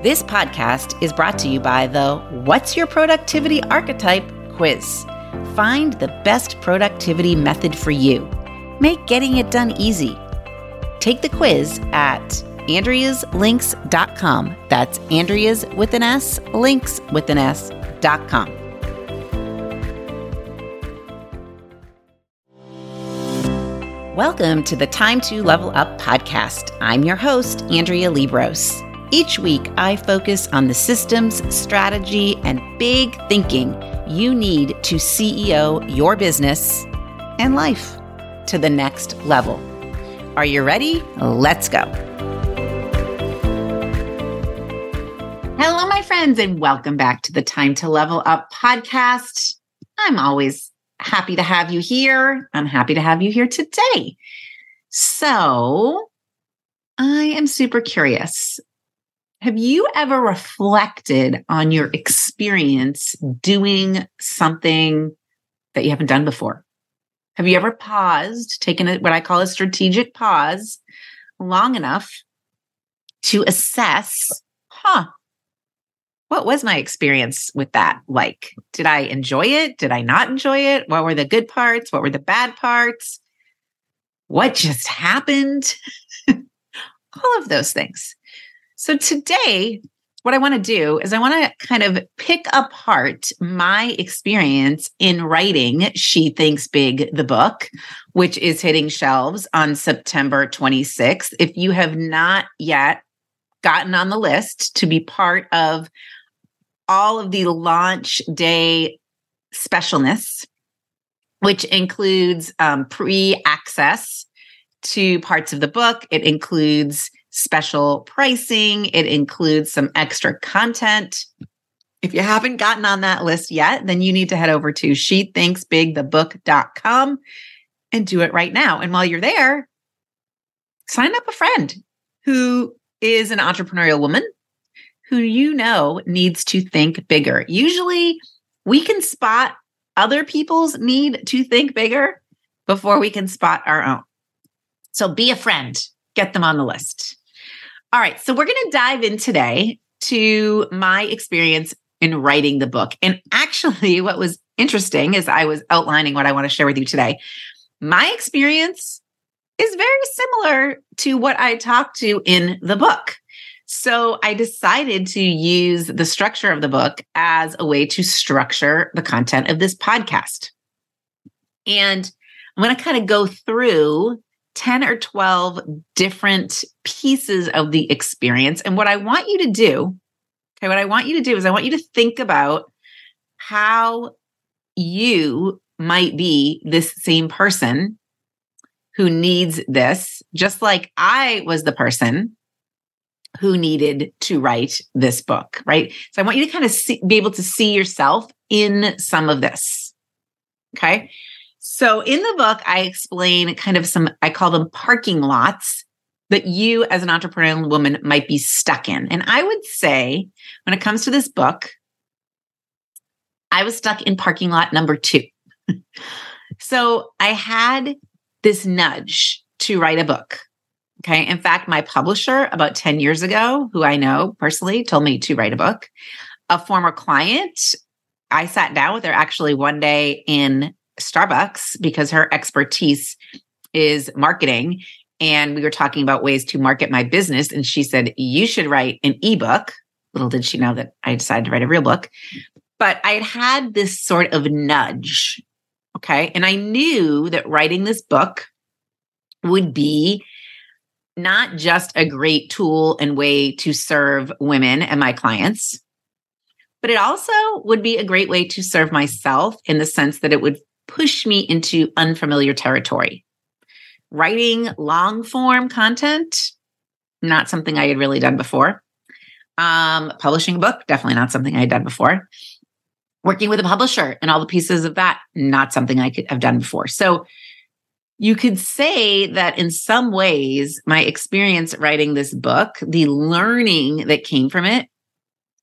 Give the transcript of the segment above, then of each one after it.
This podcast is brought to you by the What's Your Productivity Archetype quiz. Find the best productivity method for you. Make getting it done easy. Take the quiz at andreaslinks.com. That's Andrea's with an S, links with an S.com. Welcome to the Time to Level Up podcast. I'm your host, Andrea Liebross. Each week, I focus on the systems, strategy, and big thinking you need to CEO your business and life to the next level. Are you ready? Let's go. Hello, my friends, and welcome back to the Time to Level Up podcast. I'm always happy to have you here. I'm happy to have you here today. So, I am super curious. Have you ever reflected on your experience doing something that you haven't done before? Have you ever paused, taken a, what I call a strategic pause long enough to assess, huh, what was my experience with that like? Did I enjoy it? Did I not enjoy it? What were the good parts? What were the bad parts? What just happened? All of those things. So today, what I want to do is I want to kind of pick apart my experience in writing She Thinks Big, the book, which is hitting shelves on September 26th. If you have not yet gotten on the list to be part of all of the launch day specialness, which includes um, pre access to parts of the book, it includes special pricing, it includes some extra content. If you haven't gotten on that list yet, then you need to head over to shethinksbigthebook.com and do it right now. And while you're there, sign up a friend who is an entrepreneurial woman who you know needs to think bigger. Usually we can spot other people's need to think bigger before we can spot our own. So be a friend, get them on the list. All right. So we're going to dive in today to my experience in writing the book. And actually, what was interesting is I was outlining what I want to share with you today. My experience is very similar to what I talked to in the book. So I decided to use the structure of the book as a way to structure the content of this podcast. And I'm going to kind of go through 10 or 12 different pieces of the experience. And what I want you to do, okay, what I want you to do is I want you to think about how you might be this same person who needs this, just like I was the person who needed to write this book, right? So I want you to kind of see, be able to see yourself in some of this. Okay. So in the book, I explain kind of some, I call them parking lots that you as an entrepreneurial woman might be stuck in. And I would say when it comes to this book, I was stuck in parking lot number two. so I had this nudge to write a book. Okay. In fact, my publisher about 10 years ago, who I know personally, told me to write a book. A former client, I sat down with her actually one day in Starbucks because her expertise is marketing. And we were talking about ways to market my business. And she said, You should write an ebook. Little did she know that I decided to write a real book. But I had had this sort of nudge. Okay. And I knew that writing this book would be not just a great tool and way to serve women and my clients, but it also would be a great way to serve myself in the sense that it would push me into unfamiliar territory. Writing long form content, not something I had really done before. Um, publishing a book, definitely not something I had done before. Working with a publisher and all the pieces of that, not something I could have done before. So you could say that in some ways, my experience writing this book, the learning that came from it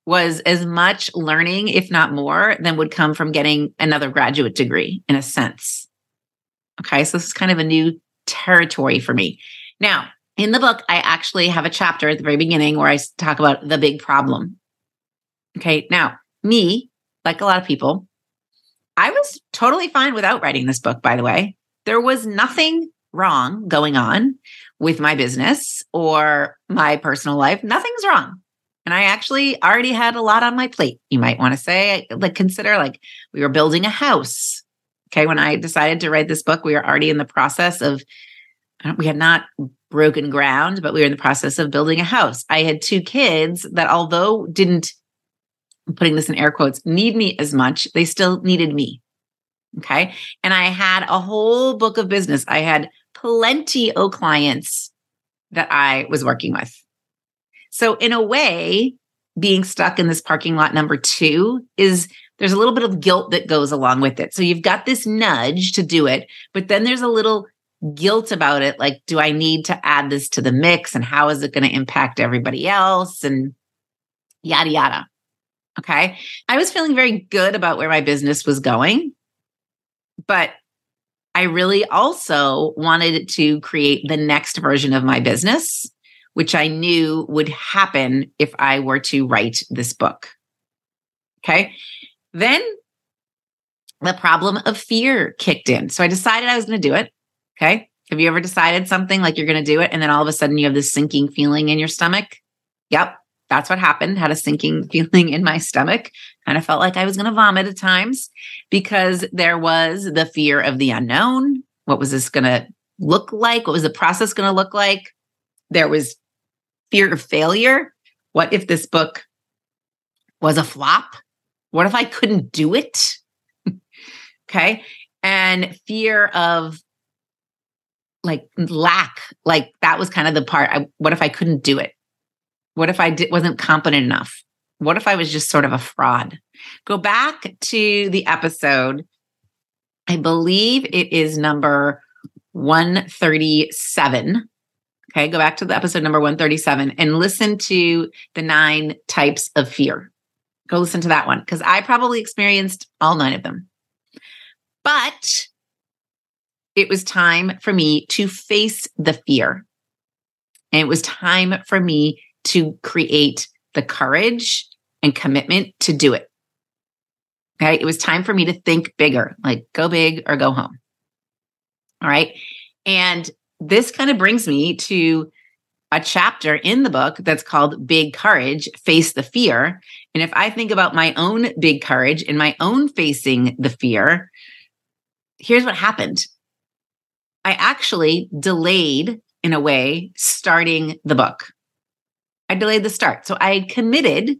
was as much learning, if not more, than would come from getting another graduate degree in a sense. Okay. So this is kind of a new territory for me. Now, in the book, I actually have a chapter at the very beginning where I talk about the big problem. Okay. Now, me, like a lot of people, I was totally fine without writing this book, by the way. There was nothing wrong going on with my business or my personal life. Nothing's wrong. And I actually already had a lot on my plate. You might want to say, like, consider like we were building a house. Okay. When I decided to write this book, we were already in the process of, we had not broken ground, but we were in the process of building a house. I had two kids that, although didn't, I'm putting this in air quotes, need me as much, they still needed me. Okay. And I had a whole book of business. I had plenty of clients that I was working with. So, in a way, being stuck in this parking lot number two is there's a little bit of guilt that goes along with it. So, you've got this nudge to do it, but then there's a little guilt about it. Like, do I need to add this to the mix? And how is it going to impact everybody else? And yada, yada. Okay. I was feeling very good about where my business was going, but I really also wanted to create the next version of my business, which I knew would happen if I were to write this book. Okay. Then the problem of fear kicked in. So I decided I was going to do it. Okay. Have you ever decided something like you're going to do it and then all of a sudden you have this sinking feeling in your stomach? Yep. That's what happened. Had a sinking feeling in my stomach. Kind of felt like I was going to vomit at times because there was the fear of the unknown. What was this going to look like? What was the process going to look like? There was fear of failure. What if this book was a flop? What if I couldn't do it? okay. And fear of like lack like that was kind of the part I, what if i couldn't do it what if i did, wasn't competent enough what if i was just sort of a fraud go back to the episode i believe it is number 137 okay go back to the episode number 137 and listen to the nine types of fear go listen to that one because i probably experienced all nine of them but it was time for me to face the fear. And it was time for me to create the courage and commitment to do it. Okay. It was time for me to think bigger, like go big or go home. All right. And this kind of brings me to a chapter in the book that's called Big Courage Face the Fear. And if I think about my own big courage and my own facing the fear, here's what happened I actually delayed, in a way, starting the book. I delayed the start. So I committed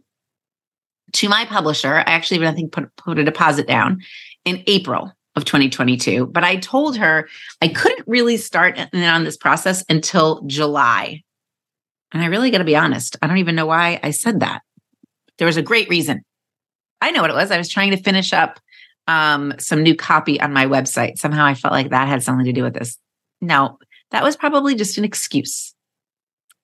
to my publisher. I actually even, I think, put, put a deposit down in April of 2022. But I told her I couldn't really start on this process until July. And I really got to be honest, I don't even know why I said that. There was a great reason. I know what it was. I was trying to finish up um, some new copy on my website. Somehow I felt like that had something to do with this. No, that was probably just an excuse.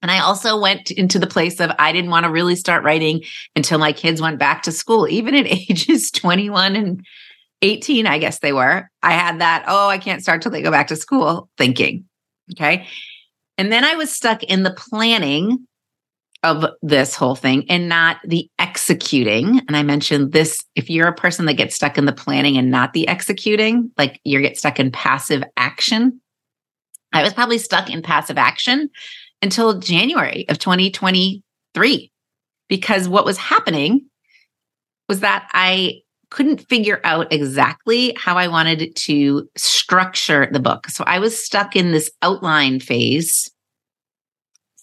And I also went into the place of I didn't want to really start writing until my kids went back to school, even at ages 21 and 18, I guess they were. I had that, oh, I can't start till they go back to school thinking. Okay. And then I was stuck in the planning of this whole thing and not the executing. And I mentioned this if you're a person that gets stuck in the planning and not the executing, like you get stuck in passive action. I was probably stuck in passive action until January of 2023 because what was happening was that I couldn't figure out exactly how I wanted to structure the book. So I was stuck in this outline phase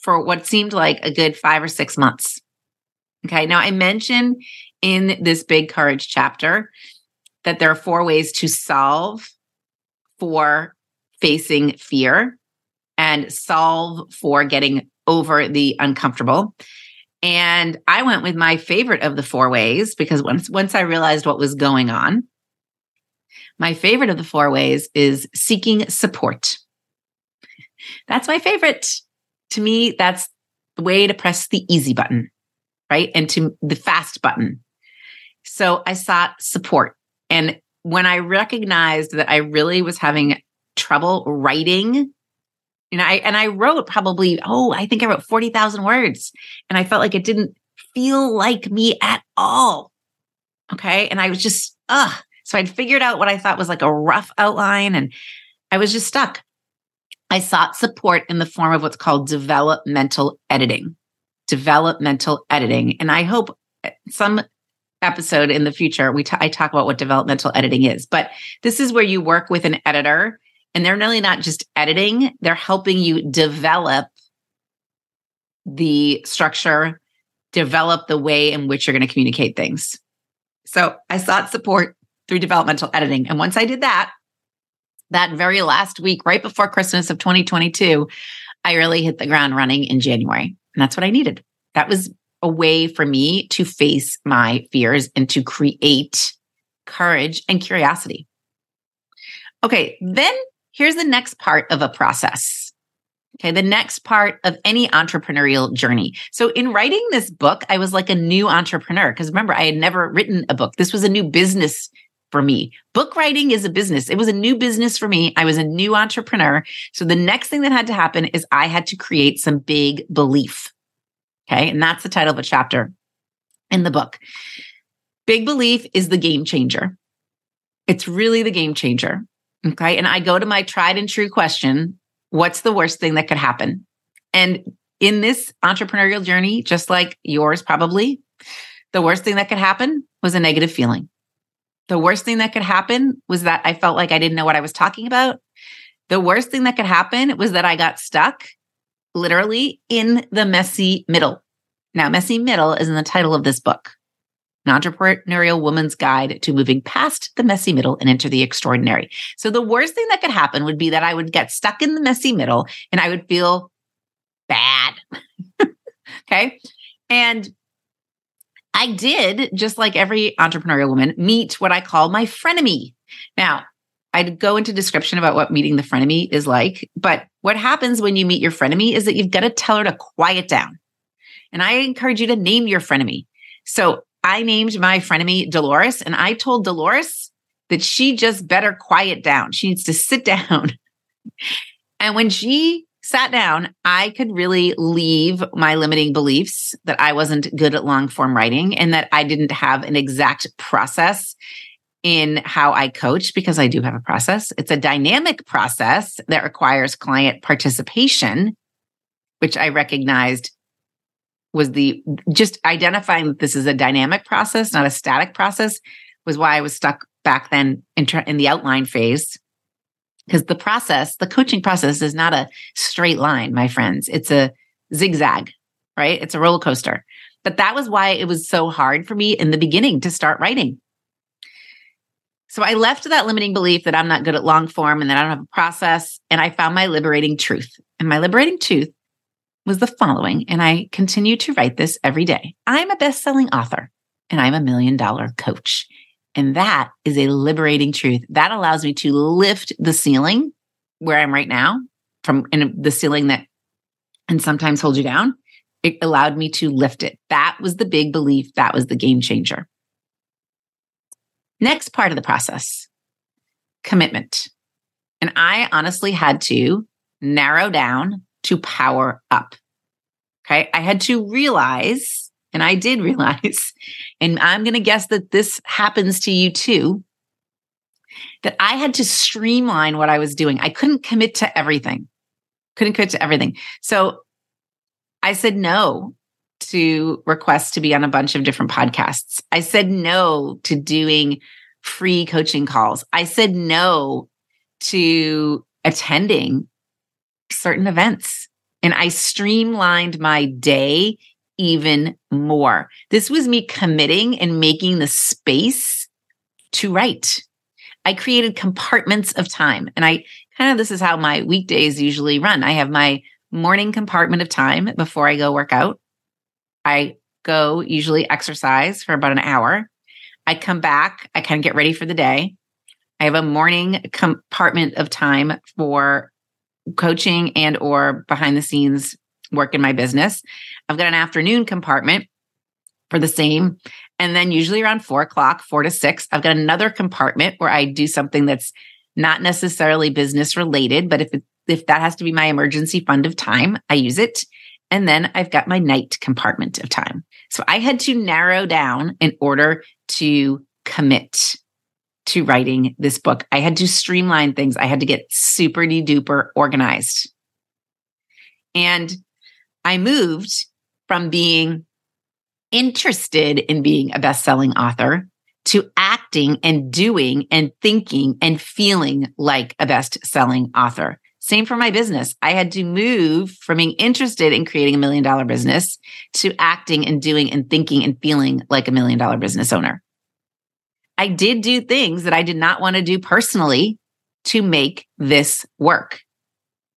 for what seemed like a good five or six months. Okay. Now, I mentioned in this big courage chapter that there are four ways to solve for facing fear and solve for getting over the uncomfortable. And I went with my favorite of the four ways because once once I realized what was going on, my favorite of the four ways is seeking support. That's my favorite to me, that's the way to press the easy button, right? And to the fast button. So I sought support. And when I recognized that I really was having trouble writing And I and I wrote probably, oh, I think I wrote 40,000 words. And I felt like it didn't feel like me at all. Okay. And I was just, ugh. So I'd figured out what I thought was like a rough outline and I was just stuck. I sought support in the form of what's called developmental editing. Developmental editing. And I hope eh, some episode in the future we t- I talk about what developmental editing is. But this is where you work with an editor and they're really not just editing, they're helping you develop the structure, develop the way in which you're going to communicate things. So I sought support through developmental editing. And once I did that, that very last week, right before Christmas of 2022, I really hit the ground running in January. And that's what I needed. That was a way for me to face my fears and to create courage and curiosity. Okay, then here's the next part of a process. Okay, the next part of any entrepreneurial journey. So, in writing this book, I was like a new entrepreneur because remember, I had never written a book. This was a new business for me. Book writing is a business. It was a new business for me. I was a new entrepreneur. So, the next thing that had to happen is I had to create some big belief. Okay, and that's the title of a chapter in the book. Big belief is the game changer. It's really the game changer. Okay. And I go to my tried and true question what's the worst thing that could happen? And in this entrepreneurial journey, just like yours probably, the worst thing that could happen was a negative feeling. The worst thing that could happen was that I felt like I didn't know what I was talking about. The worst thing that could happen was that I got stuck literally in the messy middle. Now, messy middle is in the title of this book an entrepreneurial woman's guide to moving past the messy middle and into the extraordinary. So the worst thing that could happen would be that I would get stuck in the messy middle and I would feel bad. okay. And I did, just like every entrepreneurial woman, meet what I call my frenemy. Now, I'd go into description about what meeting the frenemy is like, but what happens when you meet your frenemy is that you've got to tell her to quiet down. And I encourage you to name your frenemy. So I named my frenemy Dolores, and I told Dolores that she just better quiet down. She needs to sit down. and when she sat down, I could really leave my limiting beliefs that I wasn't good at long form writing and that I didn't have an exact process in how I coach because I do have a process. It's a dynamic process that requires client participation, which I recognized was the just identifying that this is a dynamic process, not a static process, was why I was stuck back then in, in the outline phase. Because the process, the coaching process is not a straight line, my friends. It's a zigzag, right? It's a roller coaster. But that was why it was so hard for me in the beginning to start writing. So I left that limiting belief that I'm not good at long form and that I don't have a process. And I found my liberating truth. And my liberating truth was the following, and I continue to write this every day. I'm a best selling author and I'm a million dollar coach. And that is a liberating truth. That allows me to lift the ceiling where I'm right now from in the ceiling that and sometimes hold you down. It allowed me to lift it. That was the big belief. That was the game changer. Next part of the process commitment. And I honestly had to narrow down to power up. Okay. I had to realize, and I did realize, and I'm going to guess that this happens to you too, that I had to streamline what I was doing. I couldn't commit to everything, couldn't commit to everything. So I said no to requests to be on a bunch of different podcasts. I said no to doing free coaching calls. I said no to attending certain events and I streamlined my day even more. This was me committing and making the space to write. I created compartments of time and I kind of this is how my weekdays usually run. I have my morning compartment of time before I go work out. I go usually exercise for about an hour. I come back, I kind of get ready for the day. I have a morning compartment of time for coaching and or behind the scenes work in my business. I've got an afternoon compartment for the same. And then usually around four o'clock, four to six, I've got another compartment where I do something that's not necessarily business related, but if it, if that has to be my emergency fund of time, I use it. And then I've got my night compartment of time. So I had to narrow down in order to commit to writing this book. I had to streamline things. I had to get super duper organized. And I moved from being interested in being a best selling author to acting and doing and thinking and feeling like a best selling author. Same for my business. I had to move from being interested in creating a million dollar business to acting and doing and thinking and feeling like a million dollar business owner. I did do things that I did not want to do personally to make this work.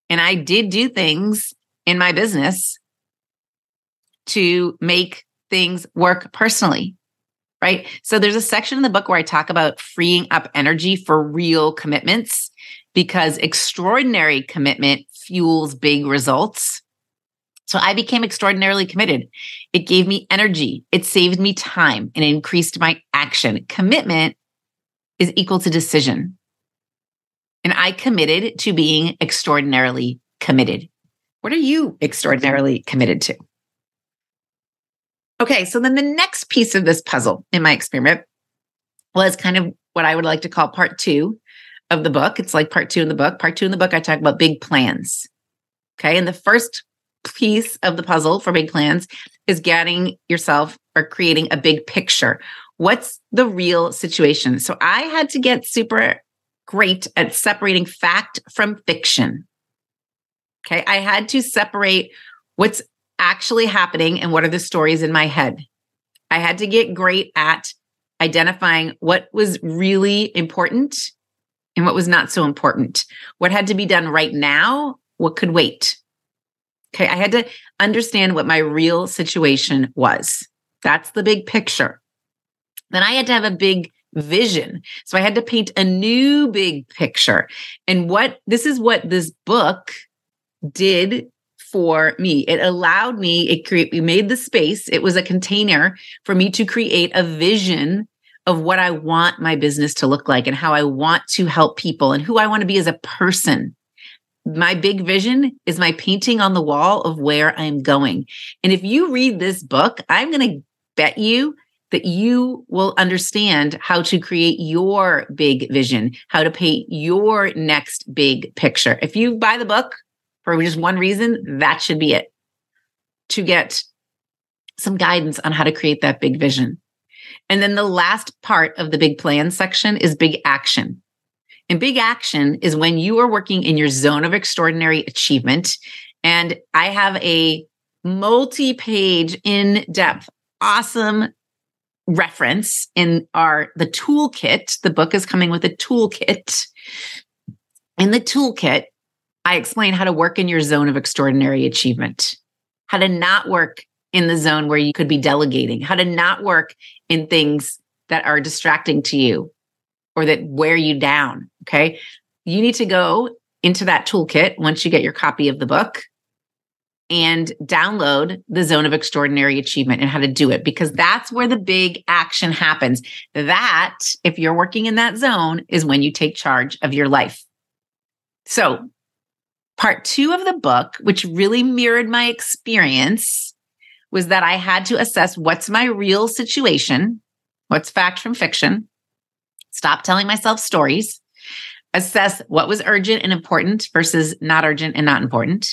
And I did do things in my business to make things work personally. Right. So there's a section in the book where I talk about freeing up energy for real commitments because extraordinary commitment fuels big results. So I became extraordinarily committed. It gave me energy. It saved me time and increased my action. Commitment is equal to decision. And I committed to being extraordinarily committed. What are you extraordinarily committed to? Okay, so then the next piece of this puzzle in my experiment was kind of what I would like to call part two of the book. It's like part two in the book. Part two in the book, I talk about big plans. Okay, and the first piece of the puzzle for big plans is getting yourself or creating a big picture. What's the real situation? So I had to get super great at separating fact from fiction. Okay. I had to separate what's actually happening and what are the stories in my head. I had to get great at identifying what was really important and what was not so important. What had to be done right now, what could wait. Okay. I had to understand what my real situation was. That's the big picture. Then I had to have a big vision. So I had to paint a new big picture. And what this is what this book did for me. It allowed me, it create we made the space. It was a container for me to create a vision of what I want my business to look like and how I want to help people and who I want to be as a person. My big vision is my painting on the wall of where I'm going. And if you read this book, I'm going to bet you that you will understand how to create your big vision, how to paint your next big picture. If you buy the book, for just one reason, that should be it to get some guidance on how to create that big vision. And then the last part of the big plan section is big action. And big action is when you are working in your zone of extraordinary achievement. And I have a multi page, in depth, awesome reference in our the toolkit the book is coming with a toolkit in the toolkit I explain how to work in your zone of extraordinary achievement, how to not work in the zone where you could be delegating, how to not work in things that are distracting to you or that wear you down. Okay. You need to go into that toolkit once you get your copy of the book and download the zone of extraordinary achievement and how to do it because that's where the big action happens. That, if you're working in that zone, is when you take charge of your life. So Part two of the book, which really mirrored my experience, was that I had to assess what's my real situation, what's fact from fiction, stop telling myself stories, assess what was urgent and important versus not urgent and not important.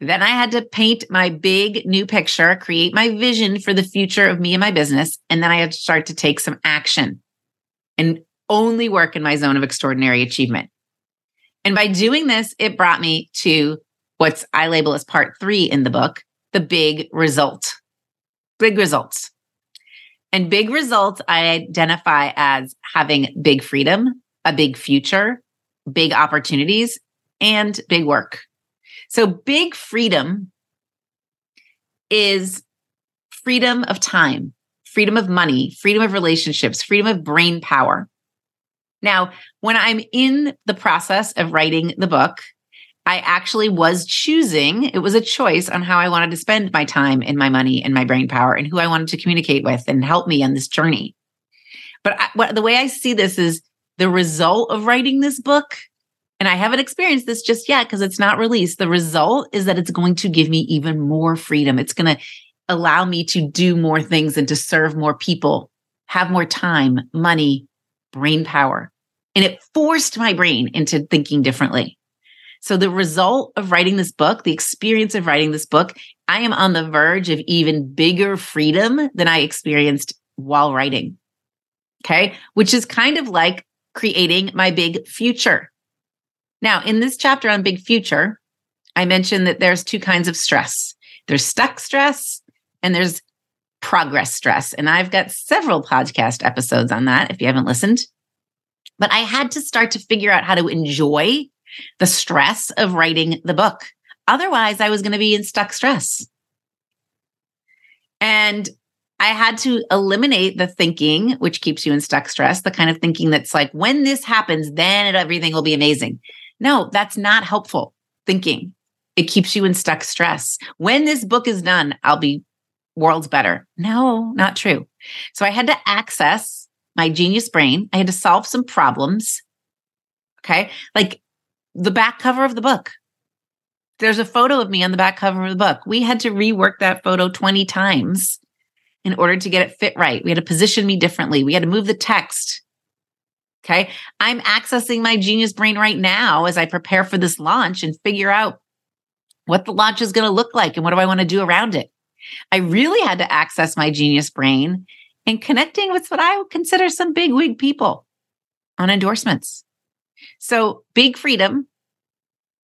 Then I had to paint my big new picture, create my vision for the future of me and my business. And then I had to start to take some action and only work in my zone of extraordinary achievement. And by doing this, it brought me to what's I label as part three in the book the big result. Big results. And big results I identify as having big freedom, a big future, big opportunities, and big work. So, big freedom is freedom of time, freedom of money, freedom of relationships, freedom of brain power. Now, when I'm in the process of writing the book, I actually was choosing, it was a choice on how I wanted to spend my time and my money and my brain power and who I wanted to communicate with and help me on this journey. But I, what, the way I see this is the result of writing this book And I haven't experienced this just yet because it's not released. The result is that it's going to give me even more freedom. It's going to allow me to do more things and to serve more people, have more time, money, brain power. And it forced my brain into thinking differently. So the result of writing this book, the experience of writing this book, I am on the verge of even bigger freedom than I experienced while writing. Okay. Which is kind of like creating my big future. Now, in this chapter on big future, I mentioned that there's two kinds of stress. There's stuck stress and there's progress stress. And I've got several podcast episodes on that if you haven't listened. But I had to start to figure out how to enjoy the stress of writing the book. Otherwise, I was going to be in stuck stress. And I had to eliminate the thinking, which keeps you in stuck stress, the kind of thinking that's like, when this happens, then everything will be amazing. No, that's not helpful thinking. It keeps you in stuck stress. When this book is done, I'll be worlds better. No, not true. So I had to access my genius brain. I had to solve some problems. Okay. Like the back cover of the book. There's a photo of me on the back cover of the book. We had to rework that photo 20 times in order to get it fit right. We had to position me differently. We had to move the text. Okay. I'm accessing my genius brain right now as I prepare for this launch and figure out what the launch is going to look like and what do I want to do around it. I really had to access my genius brain and connecting with what I would consider some big wig people on endorsements. So, big freedom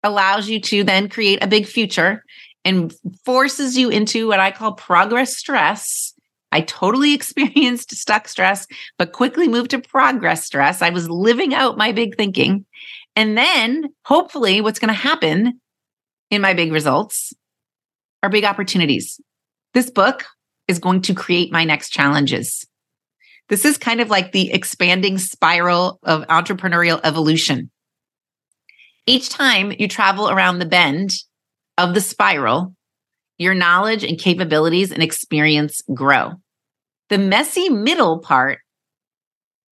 allows you to then create a big future and forces you into what I call progress stress. I totally experienced stuck stress, but quickly moved to progress stress. I was living out my big thinking. And then hopefully, what's going to happen in my big results are big opportunities. This book is going to create my next challenges. This is kind of like the expanding spiral of entrepreneurial evolution. Each time you travel around the bend of the spiral, your knowledge and capabilities and experience grow. The messy middle part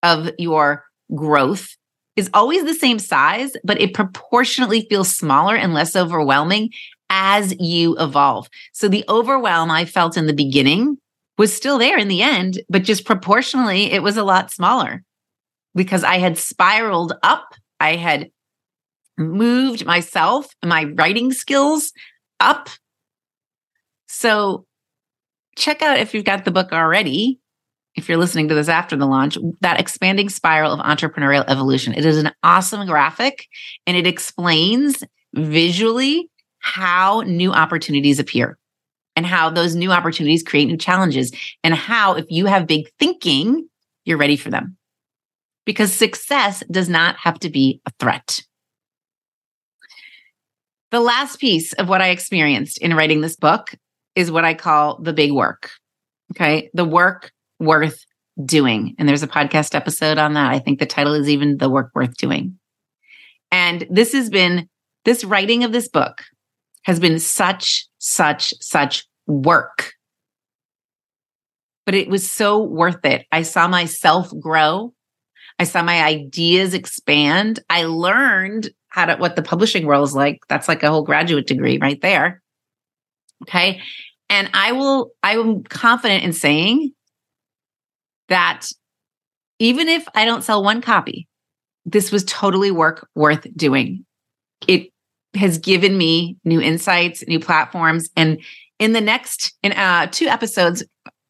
of your growth is always the same size, but it proportionately feels smaller and less overwhelming as you evolve. So the overwhelm I felt in the beginning was still there in the end, but just proportionally, it was a lot smaller because I had spiraled up. I had moved myself, my writing skills up. So check out if you've got the book already. If you're listening to this after the launch, that expanding spiral of entrepreneurial evolution. It is an awesome graphic and it explains visually how new opportunities appear and how those new opportunities create new challenges and how if you have big thinking, you're ready for them. Because success does not have to be a threat. The last piece of what I experienced in writing this book is what I call the big work. Okay. The work worth doing. And there's a podcast episode on that. I think the title is even The Work Worth Doing. And this has been this writing of this book has been such, such, such work. But it was so worth it. I saw myself grow. I saw my ideas expand. I learned how to what the publishing world is like. That's like a whole graduate degree right there. Okay. And I will, I am confident in saying that even if I don't sell one copy, this was totally work worth doing. It has given me new insights, new platforms. And in the next in uh, two episodes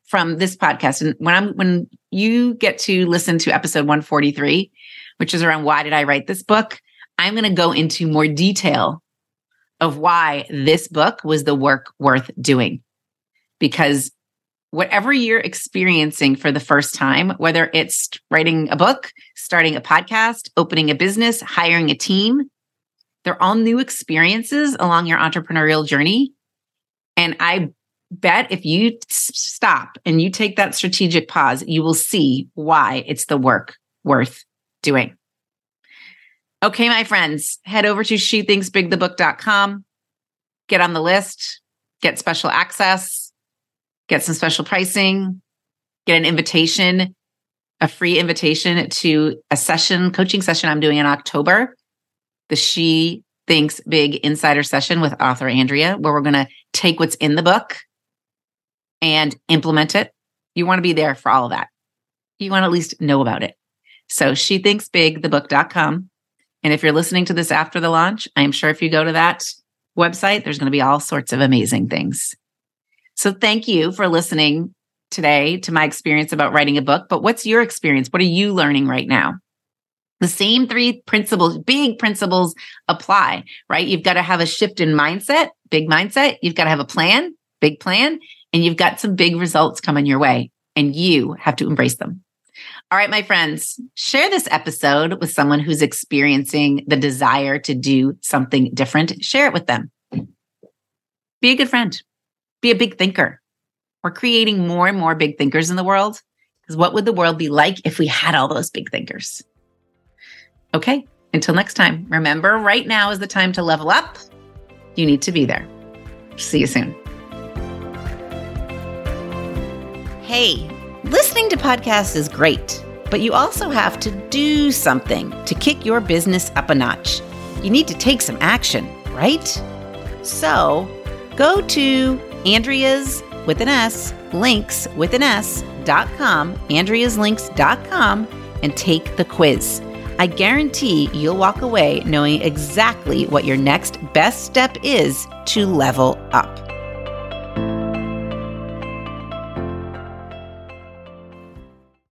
from this podcast, and when I'm when you get to listen to episode 143, which is around why did I write this book, I'm going to go into more detail of why this book was the work worth doing. Because whatever you're experiencing for the first time, whether it's writing a book, starting a podcast, opening a business, hiring a team, they're all new experiences along your entrepreneurial journey. And I bet if you stop and you take that strategic pause, you will see why it's the work worth doing. Okay, my friends, head over to shethinksbigthebook.com, get on the list, get special access, get some special pricing, get an invitation, a free invitation to a session, coaching session I'm doing in October the She Thinks Big Insider session with author Andrea, where we're going to take what's in the book and implement it. You want to be there for all of that. You want to at least know about it. So she thinks big, thebook.com. And if you're listening to this after the launch, I'm sure if you go to that website, there's going to be all sorts of amazing things. So thank you for listening today to my experience about writing a book. But what's your experience? What are you learning right now? The same three principles, big principles apply, right? You've got to have a shift in mindset, big mindset. You've got to have a plan, big plan, and you've got some big results coming your way, and you have to embrace them. All right, my friends, share this episode with someone who's experiencing the desire to do something different. Share it with them. Be a good friend, be a big thinker. We're creating more and more big thinkers in the world. Because what would the world be like if we had all those big thinkers? Okay, until next time, remember right now is the time to level up. You need to be there. See you soon. Hey, listening to podcasts is great, but you also have to do something to kick your business up a notch. You need to take some action, right? So go to Andrea's with an S, links with an S dot com, Andrea'sLinks.com, and take the quiz. I guarantee you'll walk away knowing exactly what your next best step is to level up.